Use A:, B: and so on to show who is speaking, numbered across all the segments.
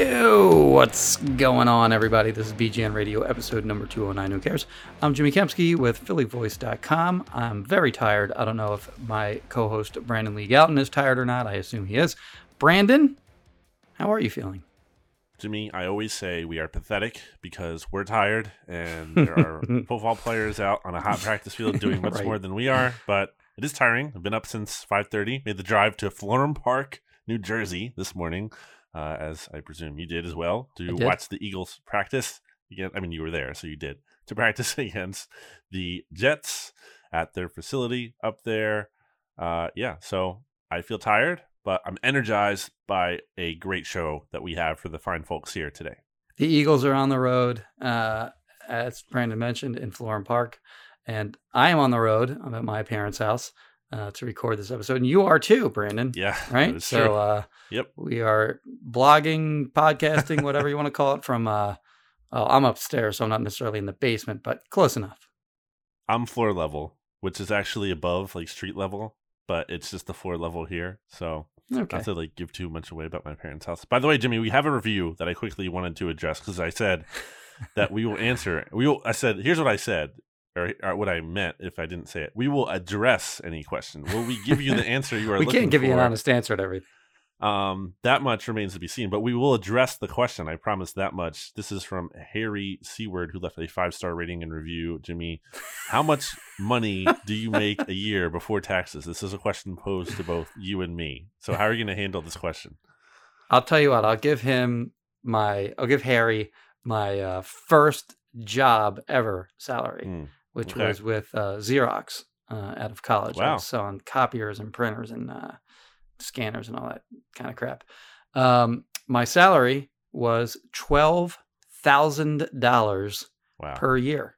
A: Yo, what's going on, everybody? This is BGN Radio, episode number 209. Who cares? I'm Jimmy Kempski with PhillyVoice.com. I'm very tired. I don't know if my co host Brandon Lee Gowton is tired or not. I assume he is. Brandon, how are you feeling?
B: Jimmy, I always say we are pathetic because we're tired and there are football players out on a hot practice field doing much
A: Right.
B: more than we are. But it is tiring. I've been up since 5.30, made the drive to Florham Park, New Jersey this morning, uh, as I presume you did as well, to watch the Eagles practice. Again, I mean, you were there, so you did. To practice against the Jets at their facility up there. Uh, yeah, so I feel tired, but I'm energized by a great show that we have for the fine folks here today.
A: The Eagles are on the road, uh, as Brandon mentioned, in Florham Park. And I am on the road. I'm at my parents' house uh, to record this episode. And you are too, Brandon.
B: Yeah,
A: Right? So uh,
B: yep.
A: we are blogging, podcasting, whatever you want to call it, from. Uh, oh, I'm upstairs, so I'm not necessarily in the basement, but close enough.
B: I'm floor level, which is actually above like street level, but it's just the floor level here. So
A: Okay.
B: not to like give too much away about my parents' house. By the way, Jimmy, we have a review that I quickly wanted to address because I said that we will answer. We will. I said, here's what I said. Or, or what I meant if I didn't say it. We will address any question. Will we give you the answer you are
A: we
B: looking
A: can't give you an honest answer to everything.
B: Um, that much remains to be seen, but we will address the question. I promise that much. This is from Harry Seward, who left a five star rating and review. Jimmy, how much money do you make a year before taxes? This is a question posed to both you and me. So, how are you going to handle this question?
A: I'll tell you what. I'll give him my. I'll give Harry my uh, first job ever salary,
B: Hmm,
A: which
B: okay.
A: was with uh, Xerox uh, out of college. I
B: Wow.
A: was selling copiers and printers and uh, scanners and all that kind of crap. Um, my salary was twelve thousand dollars
B: Wow.
A: per year,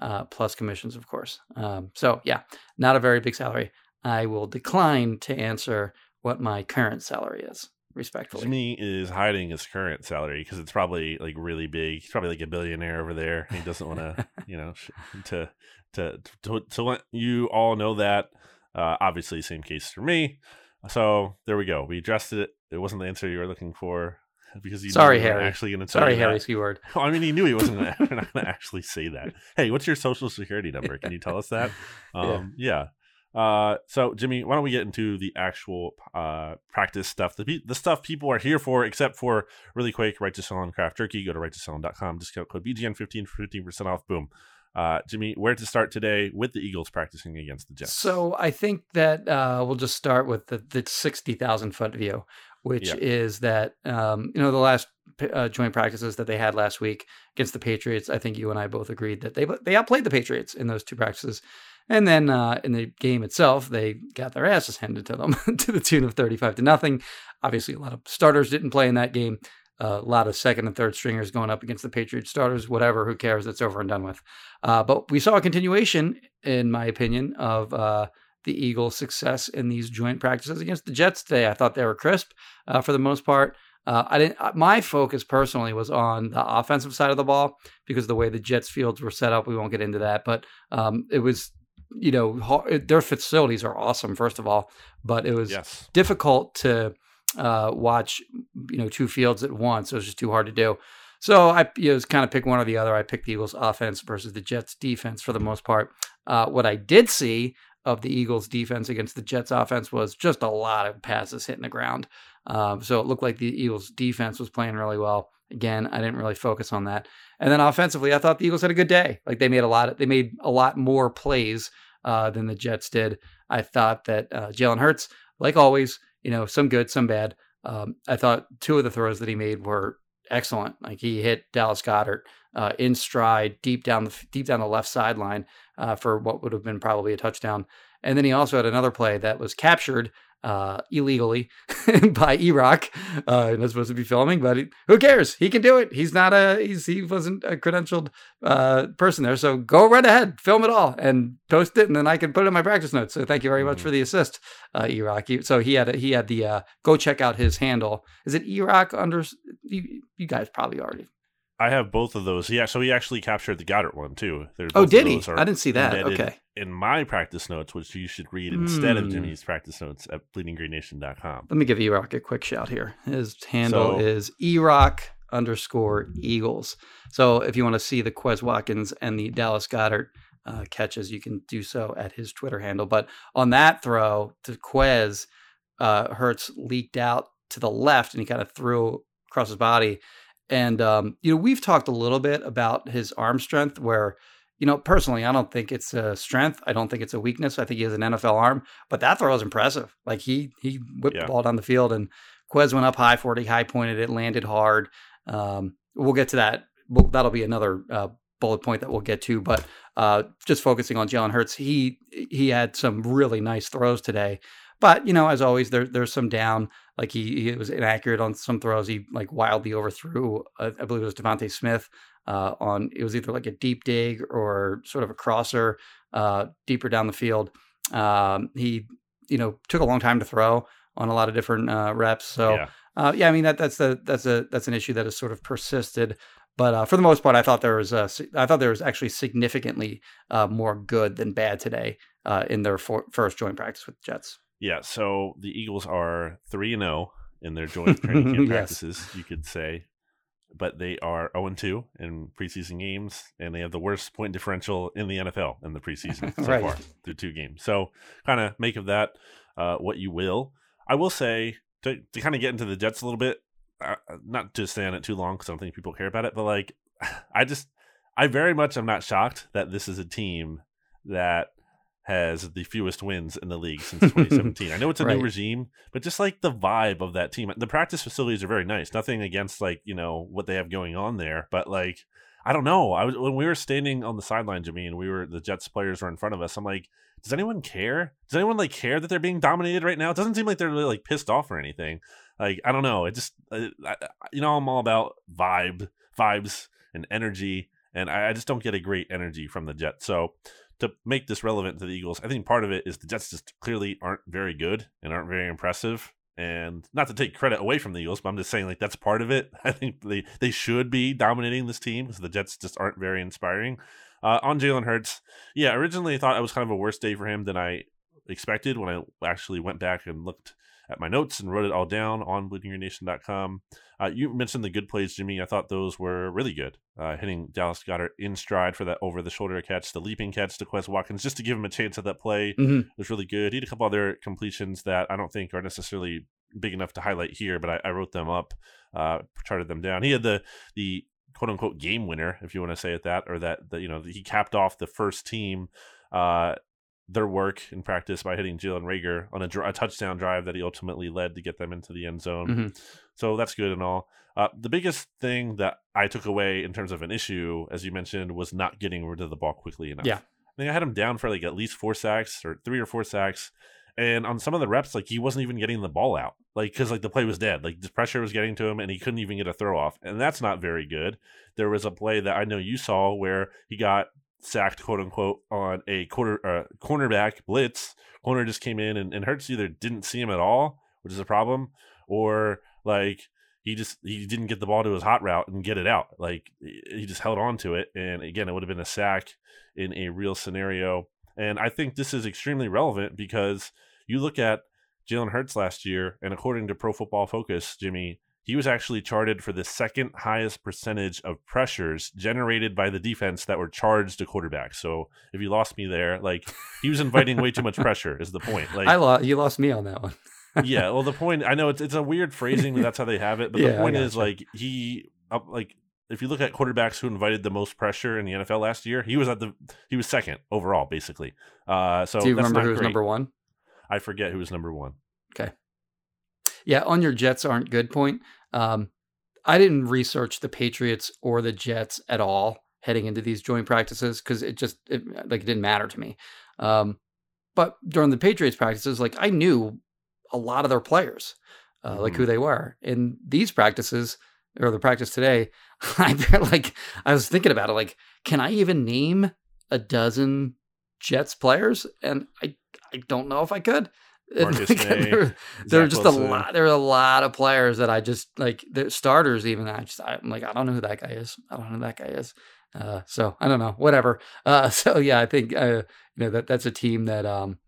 A: uh, plus commissions, of course. Um, so yeah, not a very big salary. I will decline to answer what my current salary is, respectfully.
B: Jimmy is hiding his current salary because it's probably like really big. He's probably like a billionaire over there. He doesn't want to, you know, sh- to to to to let you all know that. Uh, obviously, same case for me. So there we go. We addressed it. It wasn't the answer you were looking for because you
A: Sorry, Harry.
B: actually going to tell
A: Sorry, Harry. Seward.
B: Well, I mean, he knew he wasn't gonna, we're not going to actually say that. Hey, what's your social security number? Can you tell us that? Um, yeah. Uh, so Jimmy, why don't we get into the actual uh, practice stuff, the the stuff people are here for, except for really quick, right to sell on craft jerky. Go to right to sell.com, discount code BGN15 for 15% off. Boom. Uh, Jimmy, where to start today with the Eagles practicing against the Jets?
A: So I think that uh, we'll just start with the, the 60,000 foot view, which
B: Yeah.
A: is that, um, you know, the last uh, joint practices that they had last week against the Patriots, I think you and I both agreed that they they outplayed the Patriots in those two practices. And then uh, in the game itself, they got their asses handed to them to the tune of 35 to nothing. Obviously, a lot of starters didn't play in that game. a lot of second and third stringers going up against the Patriots starters, whatever, who cares? It's over and done with. Uh, but we saw a continuation, in my opinion, of uh, the Eagles' success in these joint practices against the Jets today. I thought they were crisp uh, for the most part. Uh, I didn't. uh, My focus personally was on the offensive side of the ball because of the way the Jets fields were set up. We won't get into that, but um, it was, you know, their facilities are awesome. First of all, but it was
B: Yes.
A: difficult to uh, watch, you know, two fields at once. It was just too hard to do. So I you know, was kind of pick one or the other. I picked the Eagles offense versus the Jets defense for the most part. Uh, what I did see of the Eagles defense against the Jets offense was just a lot of passes hitting the ground. Um, so it looked like the Eagles defense was playing really well. Again, I didn't really focus on that. And then offensively, I thought the Eagles had a good day. Like they made a lot. Of, they made a lot more plays uh, than the Jets did. I thought that uh, Jalen Hurts, like always, you know, some good, some bad. Um, I thought two of the throws that he made were excellent. Like he hit Dallas Goedert uh, in stride, deep down the deep down the left sideline uh, for what would have been probably a touchdown. And then he also had another play that was captured uh, illegally by E-Rock. Uh, not supposed to be filming, but he, who cares? He can do it. He's not a he's he wasn't a credentialed uh, person there. So go right ahead, film it all, and post it, and then I can put it in my practice notes. So thank you very much for the assist, uh, E-Rock. So he had a, he had the uh, go check out his handle. Is it E-Rock under? You, you guys probably already
B: I have both of those. Yeah, so he actually captured the Goedert one too.
A: Oh, did he? I didn't see that. Okay.
B: In my practice notes, which you should read instead mm. of. Jimmy's practice notes at bleedinggreennation.com.
A: Let me give E-Rock a quick shout here. His handle so, is E-Rock underscore Eagles. So if you want to see the Quez Watkins and the Dallas Goedert uh, catches, you can do so at his Twitter handle. But on that throw to Quez, uh, Hurts leaked out to the left and he kind of threw across his body and um, you know, we've talked a little bit about his arm strength, where you know, personally, I don't think it's a strength. I don't think it's a weakness. I think he has an NFL arm, but that throw was impressive. Like he he whipped yeah. the ball down the field, and Quez went up high for it. He high pointed it, landed hard. Um, we'll get to that. Well, that'll be another uh, bullet point that we'll get to. But uh, just focusing on Jalen Hurts, he he had some really nice throws today. But you know, as always, there there's some down. Like he, he was inaccurate on some throws. He like wildly overthrew. Uh, I believe it was DeVonta Smith uh, on. It was either like a deep dig or sort of a crosser uh, deeper down the field. Um, he you know took a long time to throw on a lot of different uh, reps. So yeah. Uh, yeah, I mean that that's the that's a that's an issue that has sort of persisted. But uh, for the most part, I thought there was uh, I thought there was actually significantly uh, more good than bad today uh, in their for- first joint practice with the Jets.
B: Yeah, so the Eagles are 3 and 0 in their joint training camp yes. practices, you could say. But they are 0 and 2 in preseason games, and they have the worst point differential in the NFL in the preseason so right. far through two games. So, kind of make of that uh, what you will. I will say, to, to kind of get into the Jets a little bit, uh, not to stay on it too long because I don't think people care about it, but like, I just, I very much am not shocked that this is a team that has the fewest wins in the league since 2017. I know it's a right. new regime, but just like the vibe of that team, the practice facilities are very nice. Nothing against like you know what they have going on there, but like I don't know. I was when we were standing on the sideline, Jimmy, and we were the Jets players were in front of us. I'm like, does anyone care? Does anyone like care that they're being dominated right now? It doesn't seem like they're really like pissed off or anything. Like I don't know. It just I, I, you know I'm all about vibe, vibes, and energy, and I, I just don't get a great energy from the Jets. So to make this relevant to the Eagles, I think part of it is the Jets just clearly aren't very good and aren't very impressive. And not to take credit away from the Eagles, but I'm just saying like that's part of it. I think they they should be dominating this team because the Jets just aren't very inspiring. Uh, on Jalen Hurts, yeah, originally I thought it was kind of a worse day for him than I expected when I actually went back and looked at my notes and wrote it all down on bleedinggreennation.com. Uh, you mentioned the good plays, Jimmy. I thought those were really good. Uh, hitting Dallas Goedert in stride for that over the shoulder catch, the leaping catch to Quez Watkins, just to give him a chance at that play mm-hmm. was really good. He had a couple other completions that I don't think are necessarily big enough to highlight here, but I, I wrote them up, uh, charted them down. He had the the quote unquote game winner, if you want to say it that, or that the, you know he capped off the first team uh, their work in practice by hitting Jalen Reagor on a, a, touchdown drive that he ultimately led to get them into the end zone. Mm-hmm. So that's good and all. Uh, the biggest thing that I took away in terms of an issue, as you mentioned, was not getting rid of the ball quickly enough.
A: Yeah.
B: I think I had him down for like at least four sacks or three or four sacks. And on some of the reps, like he wasn't even getting the ball out, like because like the play was dead, like the pressure was getting to him, and he couldn't even get a throw off, and that's not very good. There was a play that I know you saw where he got sacked, quote unquote, on a quarter uh, cornerback blitz. Corner just came in, and, and Hurts either didn't see him at all, which is a problem, or like he just he didn't get the ball to his hot route and get it out. Like he just held on to it, and again, it would have been a sack in a real scenario. And I think this is extremely relevant because you look at Jalen Hurts last year, and according to Pro Football Focus, Jimmy, he was actually charted for the second highest percentage of pressures generated by the defense that were charged to quarterbacks. So if you lost me there, like he was inviting way too much pressure is the point. Like
A: I lost, you lost me on that one.
B: yeah, well, the point I know it's it's a weird phrasing, but that's how they have it. But yeah, the point is like he like if you look at quarterbacks who invited the most pressure in the NFL last year, he was at the he was second overall, basically. Uh, so
A: Do you remember who was
B: great.
A: number one?
B: I forget who was number one.
A: Yeah, on your Jets aren't good point. Um, I didn't research the Patriots or the Jets at all heading into these joint practices because it just it, like it didn't matter to me. Um, but during the Patriots practices, like I knew a lot of their players, uh, like who they were. In these practices or the practice today, I like I was thinking about it. Like, can I even name a dozen Jets players? And I I don't know if I could.
B: Marcus
A: Like,
B: May,
A: there, there are just
B: Wilson.
A: a lot. There are a lot of players that I just like. The starters, even I just I'm like I don't know who that guy is. I don't know who that guy is. Uh, so I don't know. Whatever. Uh, so yeah, I think uh, you know that that's a team that um,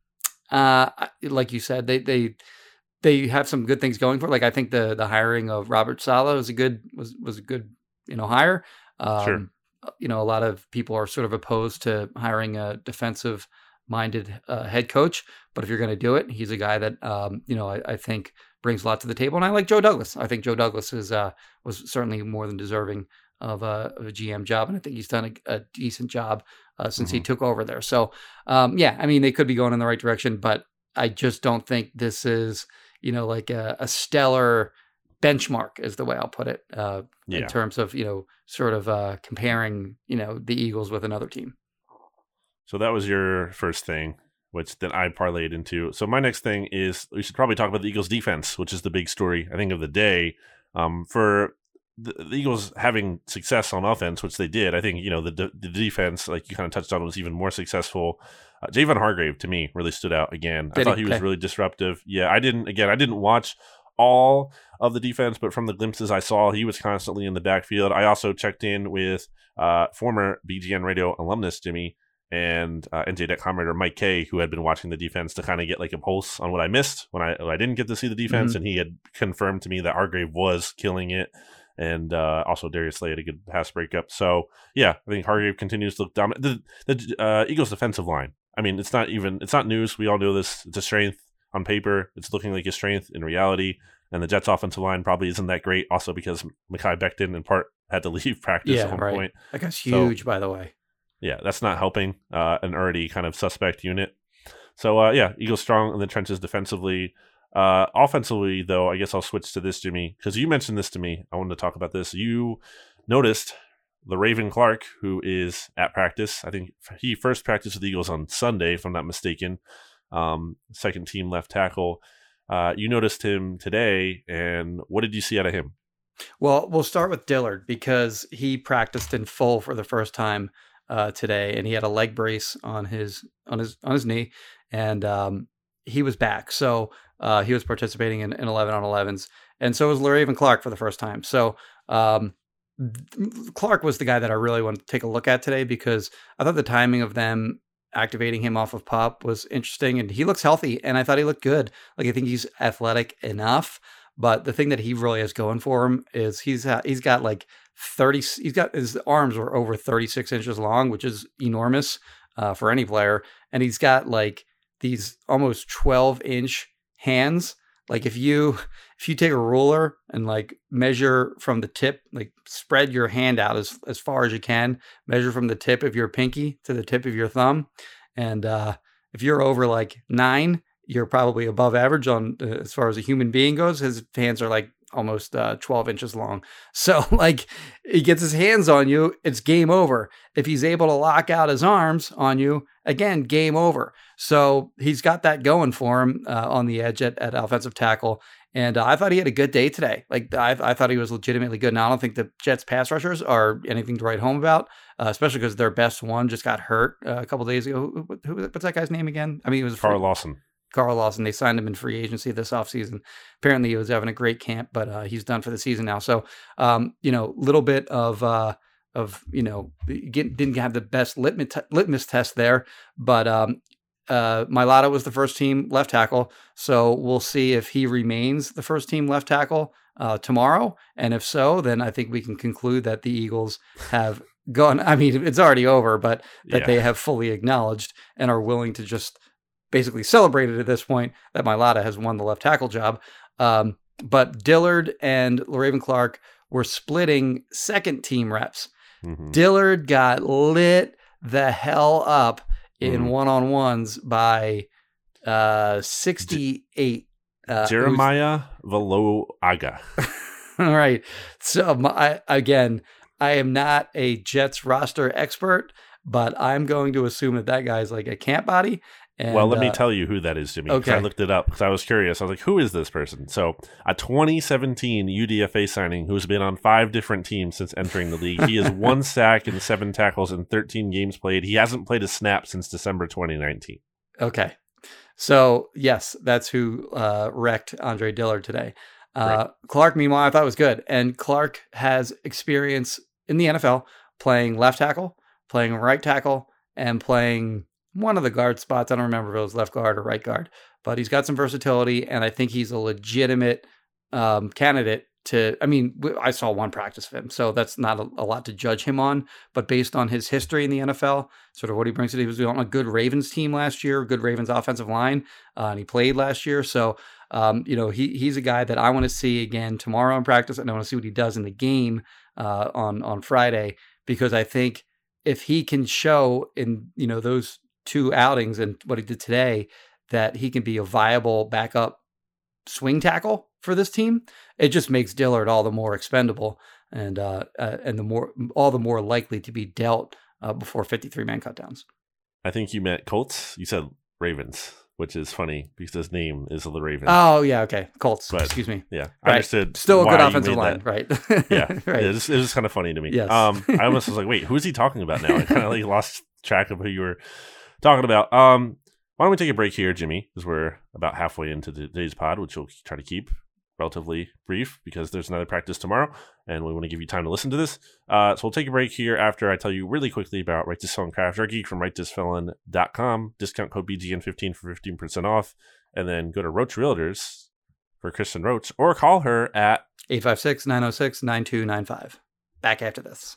A: uh, like you said, they they they have some good things going for. it. Like I think the the hiring of Robert Saleh was a good was was a good you know hire. Um,
B: Sure.
A: You know, a lot of people are sort of opposed to hiring a defensive minded uh, head coach, but if you're going to do it, he's a guy that um, you know I, I think brings a lot to the table. And I like Joe Douglas. I think Joe Douglas is uh, was certainly more than deserving of a, of a GM job, and I think he's done a, a decent job uh, since he took over there. So um, yeah, I mean they could be going in the right direction, but I just don't think this is you know like a, a stellar benchmark is the way I'll put it uh,
B: Yeah.
A: in terms of you know sort of uh, comparing you know the Eagles with another team.
B: So that was your first thing, which then I parlayed into. So my next thing is we should probably talk about the Eagles defense, which is the big story I think of the day. Um, for the, the Eagles having success on offense, which they did, I think you know the de- the defense, like you kind of touched on, was even more successful. Uh, Javon Hargrave to me really stood out again. I thought
A: he?
B: he was really disruptive. Yeah, I didn't. Again, I didn't watch all of the defense, but from the glimpses I saw, he was constantly in the backfield. I also checked in with uh, former BGN Radio alumnus Jimmy and uh, NJ.com writer Mike Kaye, who had been watching the defense to kind of get like a pulse on what I missed when I when I didn't get to see the defense, and he had confirmed to me that Hargrave was killing it, and uh, also Darius Slay had a good pass breakup. So yeah, I think Hargrave continues to look dominant. The, the uh, Eagles' defensive line. I mean, it's not even it's not news. We all know this. It's a strength on paper. It's looking like a strength in reality. And the Jets' offensive line probably isn't that great, also because Mekhi Becton in part had to leave practice
A: Yeah,
B: at one
A: right.
B: point.
A: That guy's
B: So-
A: huge, by the way.
B: Yeah, that's not helping uh, an already kind of suspect unit. So uh, yeah, Eagles strong in the trenches defensively. Uh, offensively, though, I guess I'll switch to this, Jimmy, because you mentioned this to me. I wanted to talk about this. You noticed Le'Raven Clark, who is at practice. I think he first practiced with the Eagles on Sunday, if I'm not mistaken. Um, second team left tackle. Uh, you noticed him today, and what did you see out of him?
A: Well, we'll start with Dillard because he practiced in full for the first time uh, today, and he had a leg brace on his on his on his knee, and um, he was back. So uh, he was participating in, in eleven on elevens, and so was Raven Clark for the first time. So um, Clark was the guy that I really wanted to take a look at today because I thought the timing of them activating him off of PUP was interesting, and he looks healthy, and I thought he looked good. Like I think he's athletic enough. But the thing that he really has going for him is he's ha- he's got like thirty. He's got his arms were over thirty six inches long, which is enormous uh, for any player, and he's got like these almost twelve inch hands. Like if you if you take a ruler and like measure from the tip, like spread your hand out as as far as you can, measure from the tip of your pinky to the tip of your thumb, and uh, if you're over like nine, you're probably above average on uh, as far as a human being goes. His hands are like almost uh, 12 inches long. So like he gets his hands on you, it's game over. If he's able to lock out his arms on you, again, game over. So he's got that going for him uh, on the edge at, at offensive tackle. And uh, I thought he had a good day today. Like I, I thought he was legitimately good. Now I don't think the Jets pass rushers are anything to write home about, uh, especially because their best one just got hurt uh, a couple days ago. Who, who, what's that guy's name again? I mean, it was
B: Carl Lawson.
A: Carl Lawson. They signed him in free agency this offseason. Apparently, he was having a great camp, but uh, he's done for the season now. So, um, you know, a little bit of uh, of you know, get, didn't have the best litmus litmus test there, but um, uh, Mailata was the first team left tackle. So we'll see if he remains the first team left tackle uh, tomorrow, and if so, then I think we can conclude that the Eagles have gone. I mean, it's already over, but that
B: Yeah.
A: they have fully acknowledged and are willing to just basically celebrated at this point that Mailata has won the left tackle job. Um, but Dillard and Raven Clark were splitting second team reps.
B: Mhm.
A: Dillard got lit the hell up in
B: Mhm.
A: one on ones by uh, 68. Uh,
B: Jeremiah Valoaga.
A: All right. So my, I, again, I am not a Jets roster expert, but I'm going to assume that that guy's like a camp body. And,
B: well, let me
A: uh,
B: tell you who that is, Jimmy. okay. I looked it up because I was curious. I was like, who is this person? So, a 2017 UDFA signing who's been on five different teams since entering the league. He has one sack and seven tackles in 13 games played. He hasn't played a snap since December 2019.
A: Okay. So yes, that's who uh, wrecked Andre Dillard today. Uh, Clark, meanwhile, I thought was good, and Clark has experience in the NFL playing left tackle, playing right tackle, and playing one of the guard spots. I don't remember if it was left guard or right guard, but he's got some versatility, and I think he's a legitimate um, candidate to. I mean, I saw one practice of him, so that's not a, a lot to judge him on. But based on his history in the NFL, sort of what he brings to it, he was on a good Ravens team last year, good Ravens offensive line, uh, and he played last year. So, um, you know, he he's a guy that I want to see again tomorrow in practice, and I want to see what he does in the game uh, on on Friday because I think if he can show in you know those two outings and what he did today that he can be a viable backup swing tackle for this team, it just makes Dillard all the more expendable and uh, uh and the more all the more likely to be dealt uh, before 53 man cutdowns.
B: I think you meant Colts. You said Ravens, which is funny because his name is the Ravens.
A: Oh yeah, okay, Colts.
B: But-
A: excuse me.
B: yeah, I
A: right.
B: understood.
A: Still a good offensive line,
B: that.
A: right?
B: Yeah,
A: right.
B: it was, it was kind of funny to me.
A: Yes.
B: Um, I almost was like, wait, who is he talking about now? I kind of like lost track of who you were talking about. Um, why don't we take a break here, Jimmy? Because we're about halfway into today's pod, which we'll try to keep relatively brief because there's another practice tomorrow, and we want to give you time to listen to this. Uh, so we'll take a break here after I tell you really quickly about Right to Felon Craft Jerky from RightThisFelon.com. Discount code BGN15 for 15% off, and then go to Roach Realtors for Kristen Roach, or call her at
A: 856 906 9295. Back after this.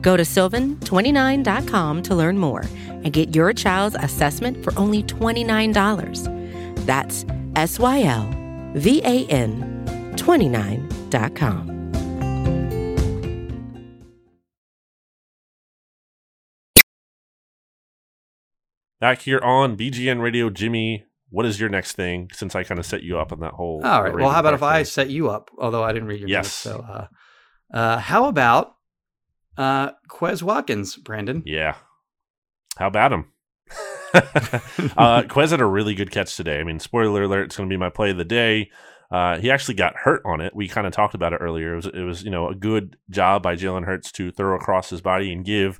C: Go to sylvan29.com to learn more and get your child's assessment for only $29. That's S Y L V A N 29.com.
B: Back here on BGN Radio, Jimmy, what is your next thing? Since I kind of set you up on that whole.
A: All right. Well, how about if I set you up? Although I didn't read your
B: Yes.
A: notes. So, uh, uh, how about uh, Quez Watkins, Brandon?
B: Yeah. How about him? uh, Quez had a really good catch today. I mean, spoiler alert, it's going to be my play of the day. Uh, he actually got hurt on it. We kind of talked about it earlier. It was, it was, you know, a good job by Jalen Hurts to throw across his body and give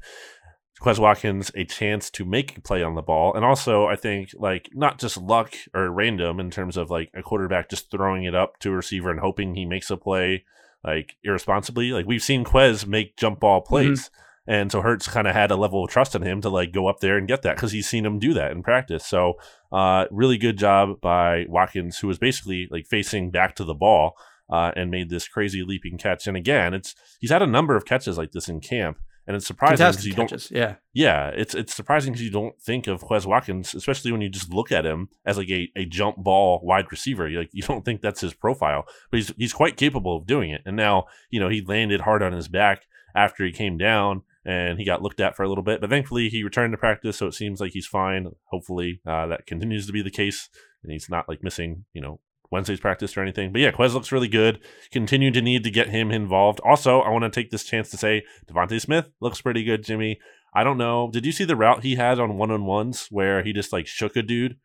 B: Quez Watkins a chance to make a play on the ball. And also, I think, like, not just luck or random in terms of like a quarterback just throwing it up to a receiver and hoping he makes a play like irresponsibly. Like, we've seen Quez make jump ball plays. And so Hurts kind of had a level of trust in him to like go up there and get that because he's seen him do that in practice. So, uh, really good job by Watkins, who was basically like facing back to the ball uh, and made this crazy leaping catch. And again, it's he's had a number of catches like this in camp, and it's surprising because you don't.
A: Yeah.
B: yeah, it's it's surprising because you don't think of Quez Watkins, especially when you just look at him as like a, a jump ball wide receiver. You like you don't think that's his profile, but he's he's quite capable of doing it. And now you know he landed hard on his back after he came down, and he got looked at for a little bit. But thankfully he returned to practice, so it seems like he's fine. Hopefully uh, that continues to be the case, and he's not like missing you know Wednesday's practice or anything. But yeah, Quez looks really good. Continue to need to get him involved. Also, I want to take this chance to say DeVonta Smith looks pretty good, Jimmy. I don't know. Did you see the route he had on one on ones where he just like shook a dude?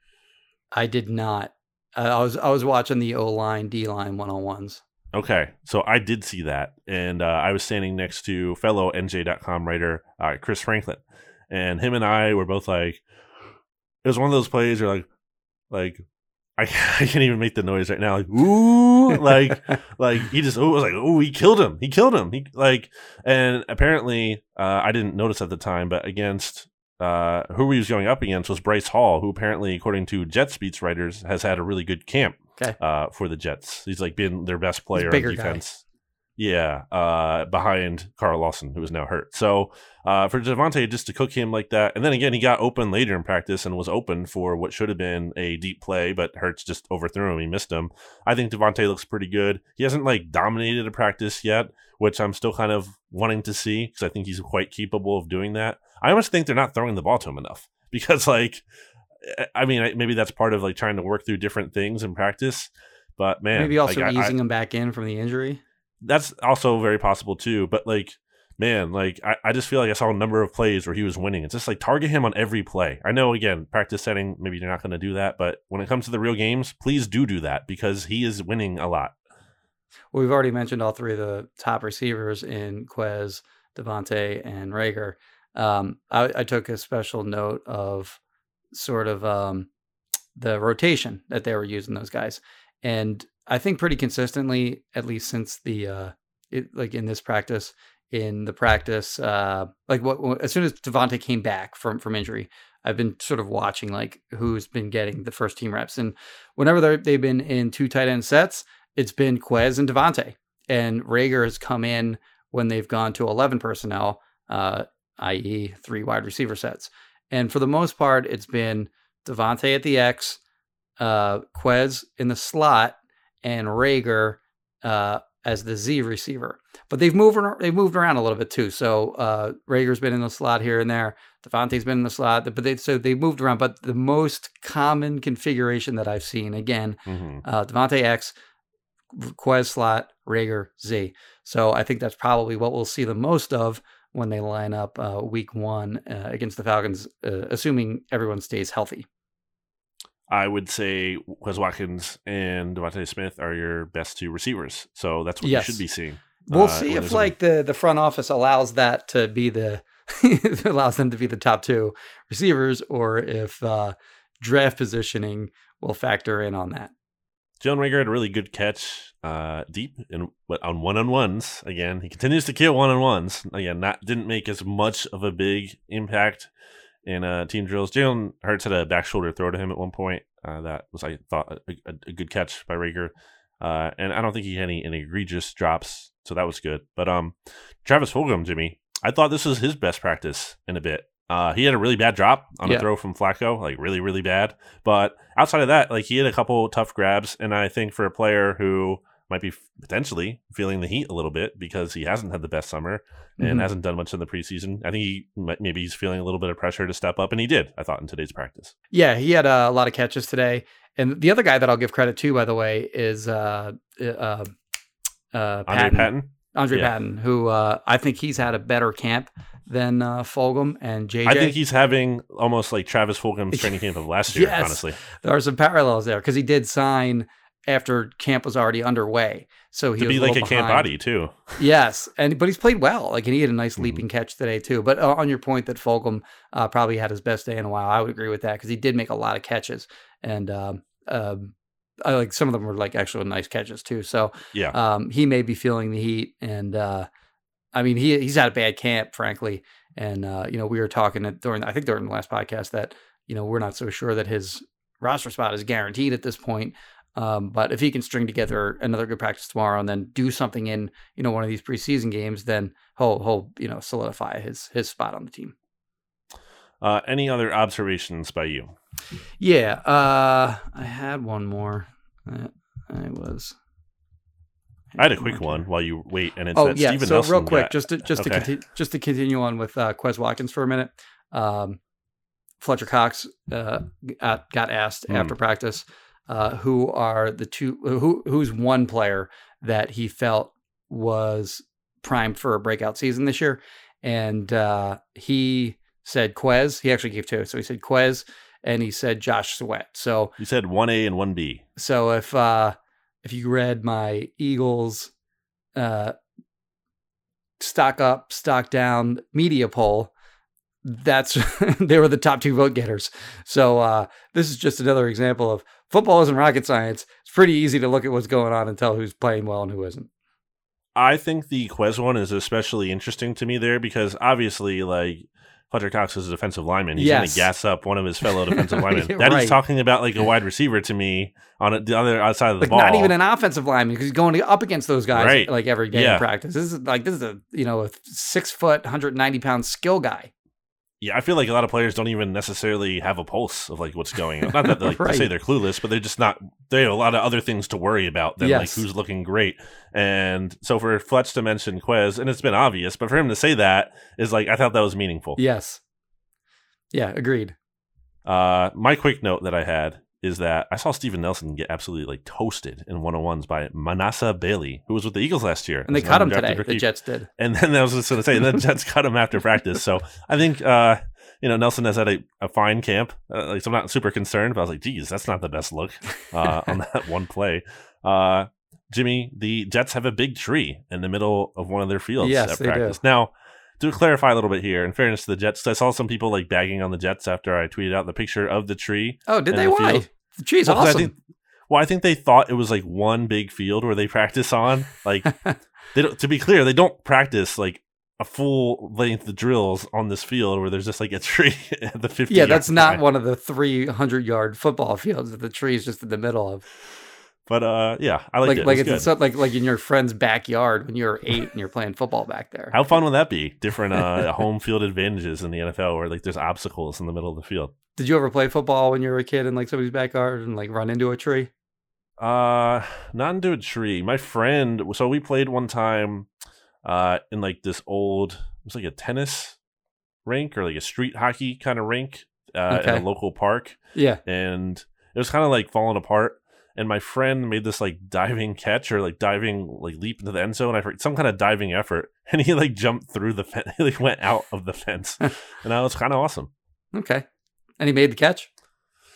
A: I did not. Uh, I was I was watching the O line D line one on ones.
B: Okay, so I did see that, and uh, I was standing next to fellow NJ.com writer uh, Chris Franklin, and him and I were both like, it was one of those plays where like, like I, I can't even make the noise right now. Like ooh, like like he just oh was like oh he killed him. He killed him. He like and apparently uh, I didn't notice at the time, but against uh, who he was going up against was Bryce Hall, who apparently, according to Jets beats writers, has had a really good camp
A: Okay.
B: uh, for the Jets. He's like been their best player on
A: bigger guy.
B: Yeah, uh, behind Carl Lawson, who is now hurt. So uh, for DeVonta just to cook him like that, and then again he got open later in practice and was open for what should have been a deep play, but Hurts just overthrew him. He missed him. I think DeVonta looks pretty good. He hasn't like dominated a practice yet, which I'm still kind of wanting to see because I think he's quite capable of doing that. I almost think they're not throwing the ball to him enough because like I mean maybe that's part of like trying to work through different things in practice. But man,
A: Maybe also
B: like, I- I-
A: him back in from the injury.
B: That's also very possible too. But like, man, like I, I just feel like I saw a number of plays where he was winning. It's just like target him on every play. I know again, practice setting, maybe you're not going to do that, but when it comes to the real games, please do do that because he is winning a lot.
A: Well, we've already mentioned all three of the top receivers in Quez, DeVonta, and Reagor. Um, I, I took a special note of sort of um, the rotation that they were using those guys, and I think pretty consistently, at least since the uh, it, like in this practice, in the practice, uh, like what as soon as DeVonta came back from from injury, I've been sort of watching like who's been getting the first team reps, and whenever they've been in two tight end sets, it's been Quez and DeVonta. And Reagor has come in when they've gone to 11 personnel, uh, i.e., three wide receiver sets. And for the most part, it's been DeVonta at the X, uh, Quez in the slot, and Reagor uh, as the Z receiver. But they've moved they've moved around a little bit too. So uh, Reagor's been in the slot here and there. DeVonta's been in the slot, but they so they moved around. But the most common configuration that I've seen again
B: hmm
A: uh, DeVonta X, Quez slot, Reagor Z. So I think that's probably what we'll see the most of when they line up uh, week one uh, against the Falcons, uh, assuming everyone stays healthy.
B: I would say Quez Watkins and DeVonta Smith are your best two receivers. So that's what
A: Yes.
B: you should be seeing.
A: We'll
B: Uh,
A: see if
B: there's a-
A: like the the front office allows that to be the allows them to be the top two receivers, or if uh, draft positioning will factor in on that.
B: Jalen Reagor had a really good catch uh, deep and on one on ones. Again, he continues to kill one on ones. Again, not didn't make as much of a big impact in uh, team drills. Jalen Hurts had a back shoulder throw to him at one point. Uh, that was, I thought, a, a, a good catch by Reagor. Uh, and I don't think he had any, any egregious drops, so that was good. But um, Travis Fulgham, Jimmy, I thought this was his best practice in a bit. Uh, he had a really bad drop on
A: Yeah.
B: a throw from Flacco, like really, really bad. But outside of that, like he had a couple tough grabs, and I think for a player who might be potentially feeling the heat a little bit because he hasn't had the best summer and
A: Mhm.
B: hasn't done much in the preseason, I think he might, maybe he's feeling a little bit of pressure to step up, and he did. I thought in today's practice.
A: Yeah, he had uh, a lot of catches today. And the other guy that I'll give credit to, by the way, is uh, uh, uh,
B: Andre
A: Patton.
B: Patton,
A: Andre
B: Yeah.
A: Patton, who uh, I think he's had a better camp than uh, Fulgham and JJ.
B: I think he's having almost like Travis Fulgham's training camp of last year.
A: Yes.
B: Honestly,
A: there are some parallels there because he did sign after camp was already underway. So he
B: to be
A: a
B: like a
A: little
B: camp body too.
A: Yes, and but he's played well. Like, and he had a nice
B: Mhm.
A: leaping catch today too. But uh, on your point that Fulgham uh, probably had his best day in a while, I would agree with that because he did make a lot of catches, and um, um, I like some of them were like actual nice catches too. So
B: Yeah,
A: um, he may be feeling the heat, and uh, I mean he he's had a bad camp, frankly. And uh, you know we were talking at- during I think during the last podcast that you know we're not so sure that his roster spot is guaranteed at this point. Um, but if he can string together another good practice tomorrow and then do something in you know one of these preseason games, then he'll he'll you know solidify his his spot on the team.
B: Uh, any other observations by you?
A: Yeah, uh, I had one more. Uh, I was.
B: I had a quick one while you wait, and it's
A: Oh yeah.
B: Steven
A: so
B: Nelson
A: real quick,
B: got-
A: just to just
B: okay.
A: to conti- just to continue on with uh, Quez Watkins for a minute. Um, Fletcher Cox uh, got, got asked
B: Mm.
A: after practice uh, who are the two who who's one player that he felt was primed for a breakout season this year, and uh, he said Quez. He actually gave two, so he said Quez, and he said Josh Sweat. So
B: You said one A and one B.
A: so if uh, if you read my Eagles uh, stock up, stock down media poll, that's they were the top two vote getters. So uh, this is just another example of football isn't rocket science. It's pretty easy to look at what's going on and tell who's playing well and who isn't.
B: I think the Quez one is especially interesting to me there because obviously, like Fletcher Cox is a defensive lineman. He's going to gas up one of his fellow defensive linemen. That
A: Right.
B: he's talking about like a wide receiver to me on a, the other outside of the
A: Like
B: ball.
A: not even an offensive lineman because he's going up against those guys
B: Right.
A: like every day
B: Yeah.
A: in practice. This is like this is a you know a six foot, 190 pound skill guy.
B: Yeah, I feel like a lot of players don't even necessarily have a pulse of like what's going on. Not that like
A: Right.
B: they say they're clueless, but they're just not. They have a lot of other things to worry about than
A: Yes.
B: like who's looking great. And so for Fletch to mention Quez, and it's been obvious, but for him to say that is like I thought that was meaningful.
A: Yes. Yeah, agreed.
B: Uh, my quick note that I had is that I saw Steven Nelson get absolutely like toasted in one on ones by Manasseh Bailey, who was with the Eagles last year.
A: And they cut him today.
B: rookie.
A: The Jets did.
B: And then I was just going to say, and then Jets cut him after practice. So I think, uh, you know, Nelson has had a, a fine camp. Uh, like, so I'm not super concerned, but I was like, geez, that's not the best look uh, on that one play. Uh, Jimmy, the Jets have a big tree in the middle of one of their fields
A: Yes,
B: at
A: they do.
B: practice. Now, to clarify a little bit here, in fairness to the Jets, I saw some people like bagging on the Jets after I tweeted out the picture of the tree.
A: Oh, did they?
B: the
A: Why?
B: field.
A: The tree's
B: Well,
A: awesome.
B: I think, well, I think they thought it was like one big field where they practice on. Like, they don't, to be clear, they don't practice like a full length of drills on this field where there's just like a tree at the 50.
A: yeah, that's not
B: line.
A: one of the 300 yard football fields that the tree is just in the middle of.
B: But uh, yeah, I liked
A: Like,
B: it.
A: like
B: it
A: it's so- like like in your friend's backyard when you're eight and you're playing football back there.
B: How fun would that be? Different uh, home field advantages in the NFL where like there's obstacles in the middle of the field.
A: Did you ever play football when you were a kid in like somebody's backyard and like run into a tree?
B: Uh, not into a tree. My friend, so we played one time uh, in like this old, it was like a tennis rink or like a street hockey kind of rink uh, in
A: Okay.
B: a local park.
A: Yeah.
B: and it was kind of like falling apart. And my friend made this like diving catch or like diving like leap into the end zone. I forget some kind of diving effort, and he like jumped through the fence. he like, went out of the fence, and that was kind of awesome.
A: Okay. And he made the catch.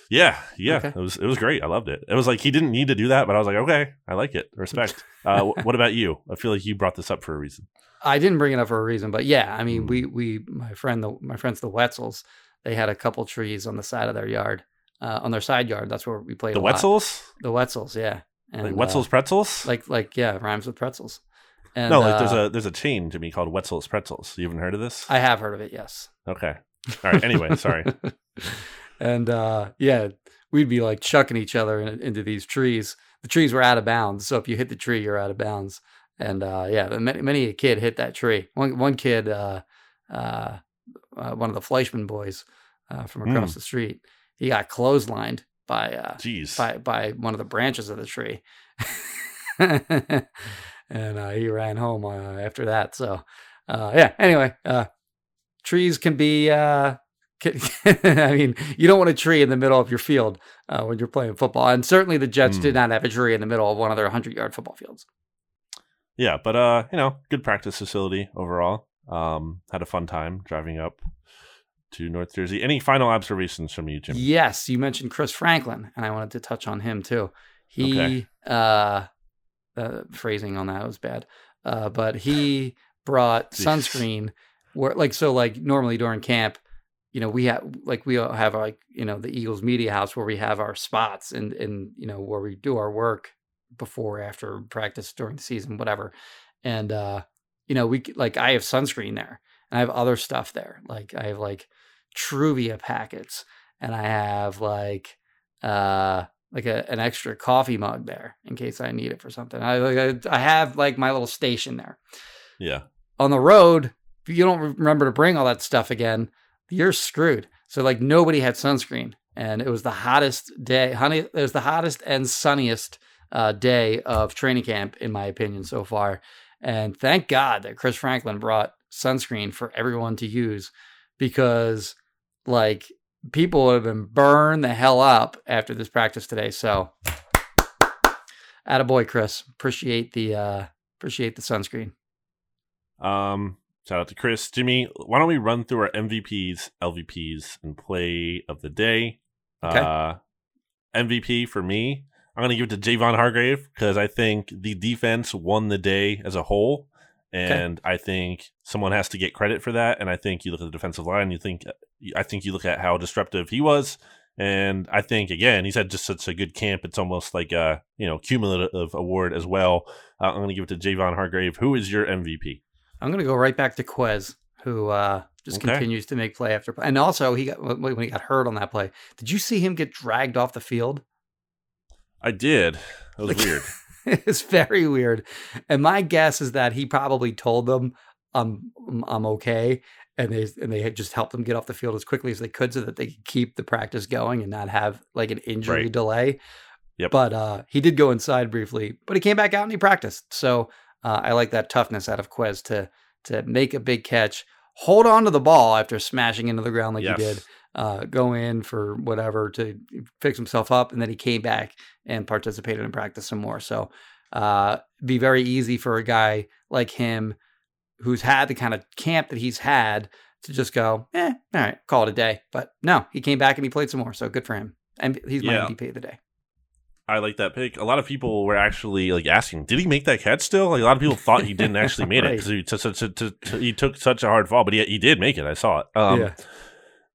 B: Yeah, yeah,
A: Okay.
B: it was it was great. I loved it. It was like he didn't need to do that, but I was like, okay, I like it. Respect. uh, wh- what about you? I feel like you brought this up for a reason.
A: I didn't bring it up for a reason, but yeah, I mean,
B: Mm.
A: we we my friend the my friends the Wetzels, they had a couple trees on the side of their yard, uh, on their side yard. That's where we played.
B: The. Wetzels,
A: The Wetzels, yeah. And,
B: like
A: uh,
B: Wetzel's pretzels.
A: like like yeah, rhymes with pretzels. And,
B: no, like there's
A: uh,
B: a there's a chain to me called Wetzel's pretzels. You haven't heard of this?
A: I have heard of it, yes.
B: okay. All right. Anyway, sorry.
A: and uh, yeah, we'd be like chucking each other in, into these trees. The trees were out of bounds, so if you hit the tree, you're out of bounds. And uh, yeah, many, many a kid hit that tree. One one kid, uh, uh, uh, one of the Fleischman boys uh, from across
B: Mm.
A: the street, he got clotheslined by uh,
B: Jeez.
A: by by one of the branches of the tree, and uh, he ran home uh, after that. So uh, yeah. Anyway, uh, trees can be. Uh, can, I mean, you don't want a tree in the middle of your field uh, when you're playing football, and certainly the Jets
B: Mm.
A: did not have a tree in the middle of one of their hundred yard football fields.
B: Yeah, but uh, you know, good practice facility overall. Um, had a fun time driving up to North Jersey. Any final observations from you, Jim?
A: Yes, you mentioned Chris Franklin, and I wanted to touch on him too. He,
B: Okay.
A: uh, uh, phrasing on that was bad, uh, but he brought sunscreen. Where like so, like normally during camp, you know, we have like we all have like you know the Eagles media house where we have our spots and and you know where we do our work before after practice during the season whatever and uh you know we like i have sunscreen there and i have other stuff there like i have like truvia packets and i have like uh like a, an extra coffee mug there in case i need it for something i like i I have like my little station there
B: Yeah.
A: on the road, if you don't remember to bring all that stuff again, you're screwed. So like nobody had sunscreen, and it was the hottest day. Honey, it was the hottest and sunniest uh, day of training camp, in my opinion, so far. And thank God that Chris Franklin brought sunscreen for everyone to use, because like people have been burned the hell up after this practice today. So, attaboy, Chris. Appreciate the uh, appreciate the sunscreen.
B: Um, shout out to Chris, Jimmy. Why don't we run through our MVPs, LVPs, and play of the day?
A: Okay.
B: Uh, MVP for me, I'm going to give it to Javon Hargrave because I think the defense won the day as a whole. And I think someone has to get credit for that. And I think you look at the defensive line, you think, I think you look at how disruptive he was. And I think again, he's had just such a good camp. It's almost like a you know cumulative award as well. Uh, I'm going to give it to Javon Hargrave. Who is your MVP?
A: I'm going to go right back to Quez, who uh, just
B: Okay.
A: continues to make play after play. And also, he got when when he got hurt on that play. Did you see him get dragged off the field?
B: I did. That was
A: Like-
B: weird.
A: it's very weird. And my guess is that he probably told them, "I'm I'm okay," and they and they had just helped him get off the field as quickly as they could, so that they could keep the practice going and not have like an injury
B: Right.
A: delay.
B: Yep.
A: But uh, he did go inside briefly, but he came back out and he practiced. So uh, I like that toughness out of Quez to to make a big catch, hold on to the ball after smashing into the ground like
B: Yes.
A: he did, uh, go in for whatever to fix himself up, and then he came back and participated in practice some more. So uh, be very easy for a guy like him who's had the kind of camp that he's had to just go, eh, all right, call it a day. But no, he came back and he played some more. So good for him. And he's my
B: Yeah.
A: MVP of the day.
B: I like that pick. A lot of people were actually like asking, "Did he make that catch still?" Like a lot of people thought he didn't actually made it because he, took such a- to- to- he took such a hard fall, but he he did make it. I saw it. Um,
A: yeah.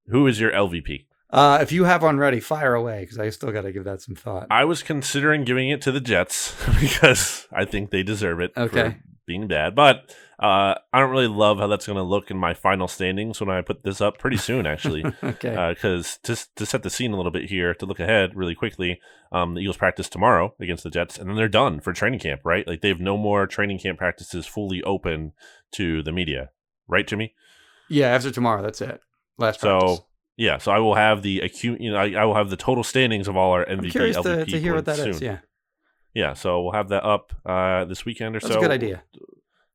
B: Who is your LVP?
A: Uh, if you have one ready, fire away because I still got to give that some thought.
B: I was considering giving it to the Jets because I think they deserve it
A: Okay.
B: for being bad, but uh, I don't really love how that's going to look in my final standings when I put this up pretty soon, actually.
A: okay.
B: because to to set the scene a little bit here, to look ahead really quickly, um, the Eagles practice tomorrow against the Jets, and then they're done for training camp. Right, like they have no more training camp practices fully open to the media. Right, Jimmy?
A: yeah, after tomorrow, that's it. Last
B: So
A: practice.
B: yeah, so I will have the acute, you know, I, I will have the total standings of all our
A: I'm
B: MVP,
A: curious to,
B: LVP
A: to hear what that
B: points
A: is.
B: soon.
A: Yeah,
B: yeah. So we'll have that up uh, this weekend or
A: that's
B: so.
A: That's a good idea.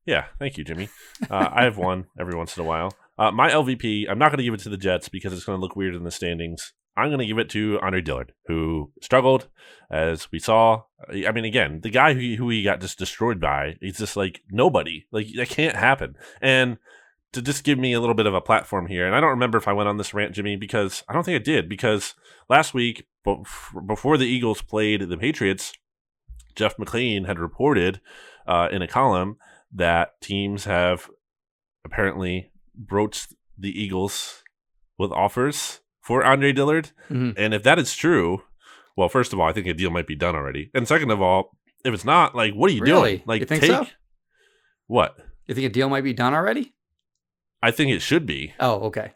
B: Yeah, thank you, Jimmy. Uh, I have one every once in a while. Uh, my LVP, I'm not going to give it to the Jets because it's going to look weird in the standings. I'm going to give it to Andre Dillard, who struggled, as we saw. I mean, again, the guy who, who he got just destroyed by, he's just like nobody. Like, that can't happen. And to just give me a little bit of a platform here, and I don't remember if I went on this rant, Jimmy, because I don't think I did, because last week, before the Eagles played the Patriots, Jeff McLane had reported uh, in a column that teams have apparently broached the Eagles with offers for Andre Dillard.
A: Mhm.
B: And if that is true, well, first of all, I think a deal might be done already. And second of all, if it's not, like, what are you
A: Really?
B: doing? Like,
A: You think
B: take
A: so?
B: what?
A: You think a deal might be done already?
B: I think it should be.
A: Oh, okay.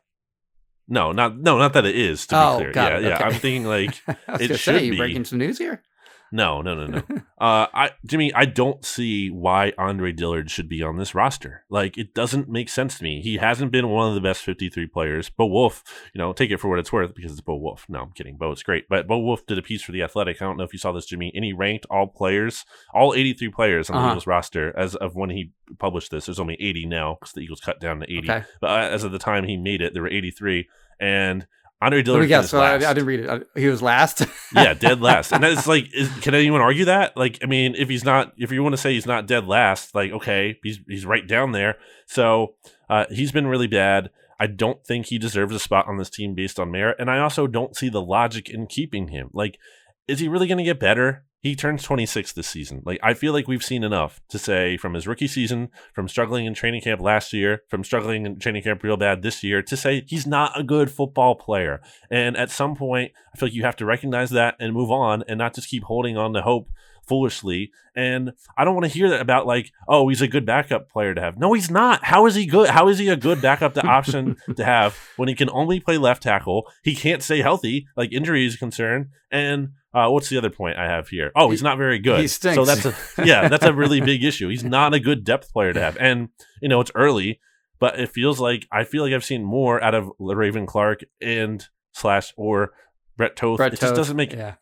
B: No, not no, not that it is. To be
A: Oh,
B: clear,
A: got
B: yeah,
A: it,
B: yeah.
A: okay.
B: I'm thinking like It should
A: say, you
B: be.
A: breaking some news here.
B: No, no, no, no. uh, I, Jimmy, I don't see why Andre Dillard should be on this roster. Like, it doesn't make sense to me. He hasn't been one of the best 53 players. Bo Wulf, you know, take it for what it's worth because it's Bo Wulf. No, I'm kidding. Bo is great. But Bo Wulf did a piece for The Athletic. I don't know if you saw this, Jimmy. And he ranked all players, all 83 players on the
A: Uh-huh.
B: Eagles roster as of when he published this. There's only 80 now because the Eagles cut down to 80.
A: Okay.
B: But uh, as of the time he made it, there were 83. And Andre
A: Let
B: Dillard
A: me guess. So I, I didn't read it. I- He was last.
B: yeah, dead last. And it's like, is, can anyone argue that? Like, I mean, if he's not, if you want to say he's not dead last, like, okay, he's he's right down there. So uh, he's been really bad. I don't think he deserves a spot on this team based on merit, and I also don't see the logic in keeping him. Like, is he really going to get better? He turns 26 this season. Like, I feel like we've seen enough to say from his rookie season, from struggling in training camp last year, from struggling in training camp real bad this year, to say he's not a good football player. And at some point, I feel like you have to recognize that and move on and not just keep holding on to hope foolishly. And I don't want to hear that about like, oh, he's a good backup player to have. No, he's not. How is he good? How is he a good backup to option to have when he can only play left tackle? He can't stay healthy, like injury is concerned. And uh, what's the other point I have here? Oh, he's not very good.
A: he stinks.
B: So that's a yeah, that's a really big issue. He's not a good depth player to have. And you know, it's early, but it feels like I feel like I've seen more out of Raven Clark and slash or Brett Toth.
A: Brett
B: it just doesn't make
A: Yeah.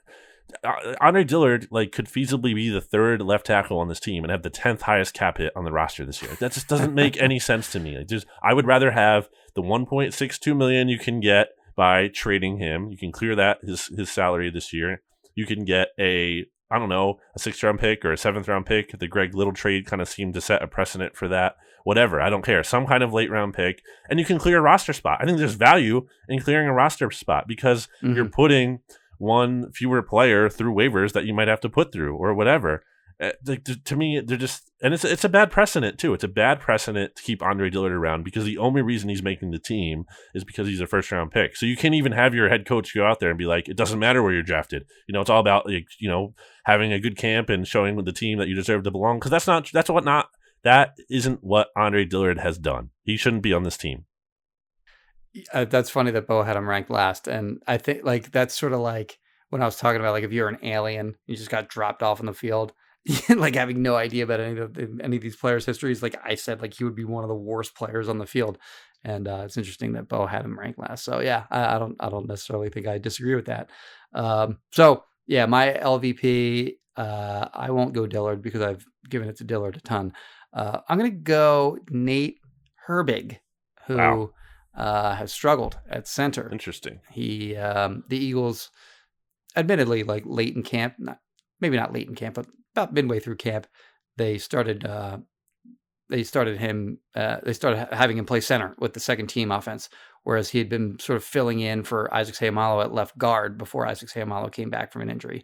B: Uh, Andre Dillard like could feasibly be the third left tackle on this team and have the tenth highest cap hit on the roster this year. That just doesn't make any sense to me. Like, just I would rather have the 1.62 million you can get by trading him. You can clear that his his salary this year. You can get a I don't know a sixth round pick or a seventh round pick. The Greg Little trade kind of seemed to set a precedent for that. Whatever, I don't care. Some kind of late round pick, and you can clear a roster spot. I think there's value in clearing a roster spot because
A: Mhm.
B: you're putting one fewer player through waivers that you might have to put through or whatever. Uh, to, to- me, they're just, and it's it's a bad precedent too. It's a bad precedent to keep Andre Dillard around because the only reason he's making the team is because he's a first round pick. So you can't even have your head coach go out there and be like, it doesn't matter where you're drafted. You know, it's all about like you know having a good camp and showing the team that you deserve to belong. Because that's not that's what not that isn't what Andre Dillard has done. He shouldn't be on this team.
A: Uh, that's funny that Bo had him ranked last, and I think like that's sort of like when I was talking about like if you're an alien, you just got dropped off in the field, like having no idea about any of the, any of these players' histories. Like I said, like he would be one of the worst players on the field, and uh, it's interesting that Bo had him ranked last. So yeah, I, I don't I don't necessarily think I disagree with that. Um, so yeah, my LVP, uh, I won't go Dillard because I've given it to Dillard a ton. Uh, I'm gonna go Nate Herbig, who
B: Wow.
A: Uh, has struggled at center.
B: Interesting.
A: He, um, the Eagles, admittedly, like late in camp, not maybe not late in camp, but about midway through camp, they started. Uh, they started him. Uh, they started having him play center with the second team offense, whereas he had been sort of filling in for Isaac Seumalo at left guard before Isaac Seumalo came back from an injury.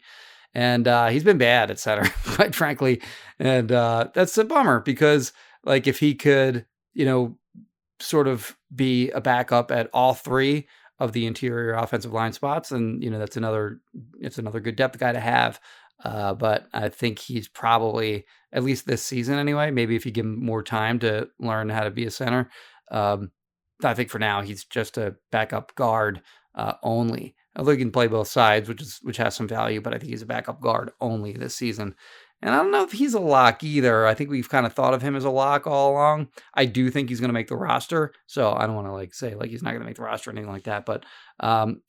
A: And uh, he's been bad at center, quite frankly, and uh, that's a bummer because, like, if he could, you know, sort of be a backup at all three of the interior offensive line spots, and you know that's another it's another good depth guy to have. Uh, but I think he's probably at least this season anyway. Maybe if you give him more time to learn how to be a center, um, I think for now he's just a backup guard uh, only. Although he can play both sides, which is which has some value, but I think he's a backup guard only this season. And I don't know if he's a lock either. I think we've kind of thought of him as a lock all along. I do think he's going to make the roster, so I don't want to like say like he's not going to make the roster or anything like that. But um,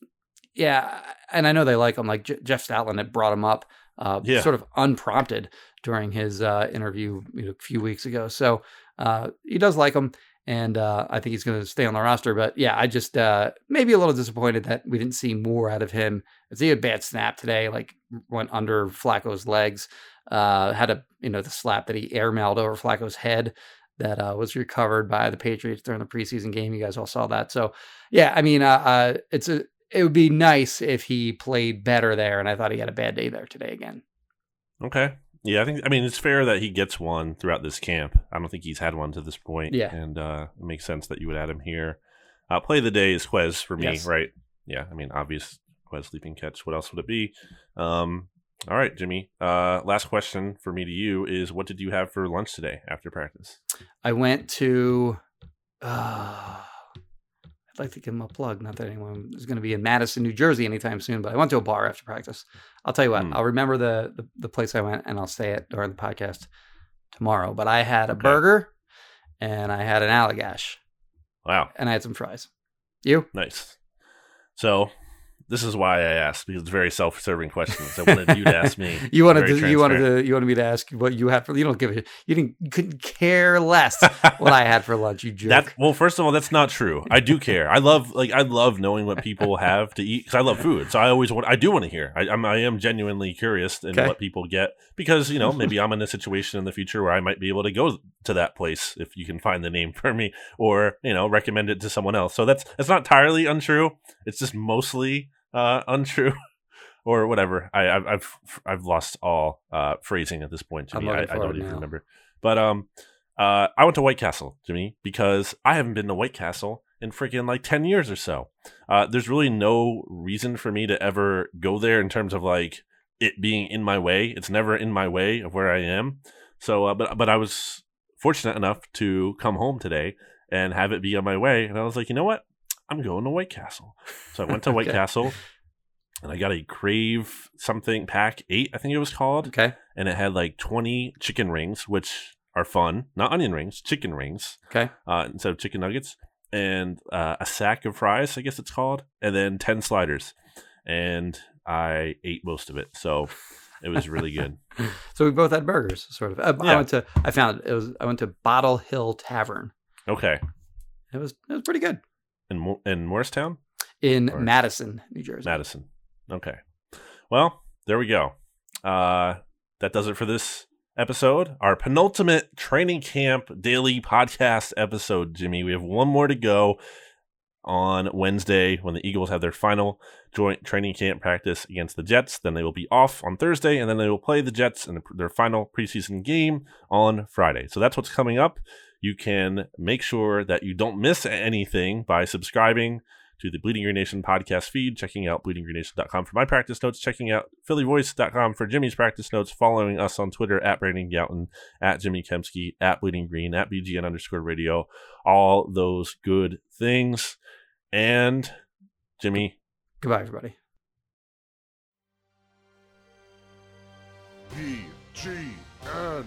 A: yeah, and I know they like him. Like J- Jeff Stoutland had brought him up, uh,
B: Yeah.
A: sort of unprompted during his uh, interview you know, a few weeks ago. So uh, he does like him, and uh, I think he's going to stay on the roster. But yeah, I just uh, maybe a little disappointed that we didn't see more out of him. As he had a bad snap today, like went under Flacco's legs, uh, had a you know the slap that he airmailed over Flacco's head that uh, was recovered by the Patriots during the preseason game. You guys all saw that. So yeah, I mean, uh, uh, it's a it would be nice if he played better there, and I thought he had a bad day there today again.
B: Okay. Yeah, I think I mean it's fair that he gets one throughout this camp. I don't think he's had one to this point.
A: Yeah.
B: And uh it makes sense that you would add him here. Uh play of the day is Quez for me,
A: Yes.
B: right? Yeah, I mean obvious Quez leaping catch. What else would it be? Um all right, Jimmy. Uh last question for me to you is what did you have for lunch today after practice?
A: I went to. Uh, like to give him a plug. Not that anyone is going to be in Madison, New Jersey anytime soon, but I went to a bar after practice. I'll tell you what.
B: Hmm.
A: I'll remember the, the the place I went, and I'll say it during the podcast tomorrow. But I had a
B: Okay.
A: burger, and I had an Allagash,
B: Wow.
A: and I had some fries. You?
B: Nice. So this is why I asked because it's very self-serving questions. I wanted you to ask me.
A: You wanted to, you wanted to, you wanted me to ask what you had for. You don't give a. You didn't. You couldn't care less what I had for lunch. You jerk.
B: That well, first of all, that's not true. I do care. I love like I love knowing what people have to eat because I love food. So I always want. I do want to hear. I, I'm I am genuinely curious in
A: Okay.
B: what people get because you know maybe I'm in a situation in the future where I might be able to go to that place if you can find the name for me or you know recommend it to someone else. So that's that's not entirely untrue. It's just mostly uh, untrue. Or whatever. I, I've I've I've lost all uh, phrasing at this point, Jimmy. I, I don't even
A: now.
B: remember. But um, uh, I went to White Castle, Jimmy, because I haven't been to White Castle in freaking like 10 years or so. Uh, there's really no reason for me to ever go there in terms of like it being in my way. It's never in my way of where I am. So, uh, but, but I was fortunate enough to come home today and have it be on my way. And I was like, you know what? I'm going to White Castle. So I went to White
A: Okay.
B: Castle and I got a Crave something pack eight, I think it was called
A: okay.
B: and it had like 20 chicken rings, which are fun. Not onion rings, chicken rings
A: Okay.
B: uh, instead of chicken nuggets, and uh, a sack of fries, I guess it's called, and then 10 sliders. And I ate most of it. So it was really good.
A: So we both had burgers, sort of. Uh, I
B: Yeah.
A: went to. I found it was. I went to Bottle Hill Tavern.
B: Okay.
A: It was. It was pretty good.
B: In, in Morristown?
A: in Madison, New Jersey.
B: Madison. Okay. Well, there we go. Uh, that does it for this episode. Our penultimate training camp daily podcast episode, Jimmy. We have one more to go on Wednesday when the Eagles have their final joint training camp practice against the Jets. Then they will be off on Thursday, and then they will play the Jets in their final preseason game on Friday. So that's what's coming up. You can make sure that you don't miss anything by subscribing to the Bleeding Green Nation podcast feed, checking out bleedinggreennation.com for my practice notes, checking out phillyvoice.com for Jimmy's practice notes, following us on Twitter at Brandon Gowton, at Jimmy Kempski, at Bleeding Green, at BGN underscore radio, all those good things. And Jimmy.
A: Goodbye, everybody.
D: BGN.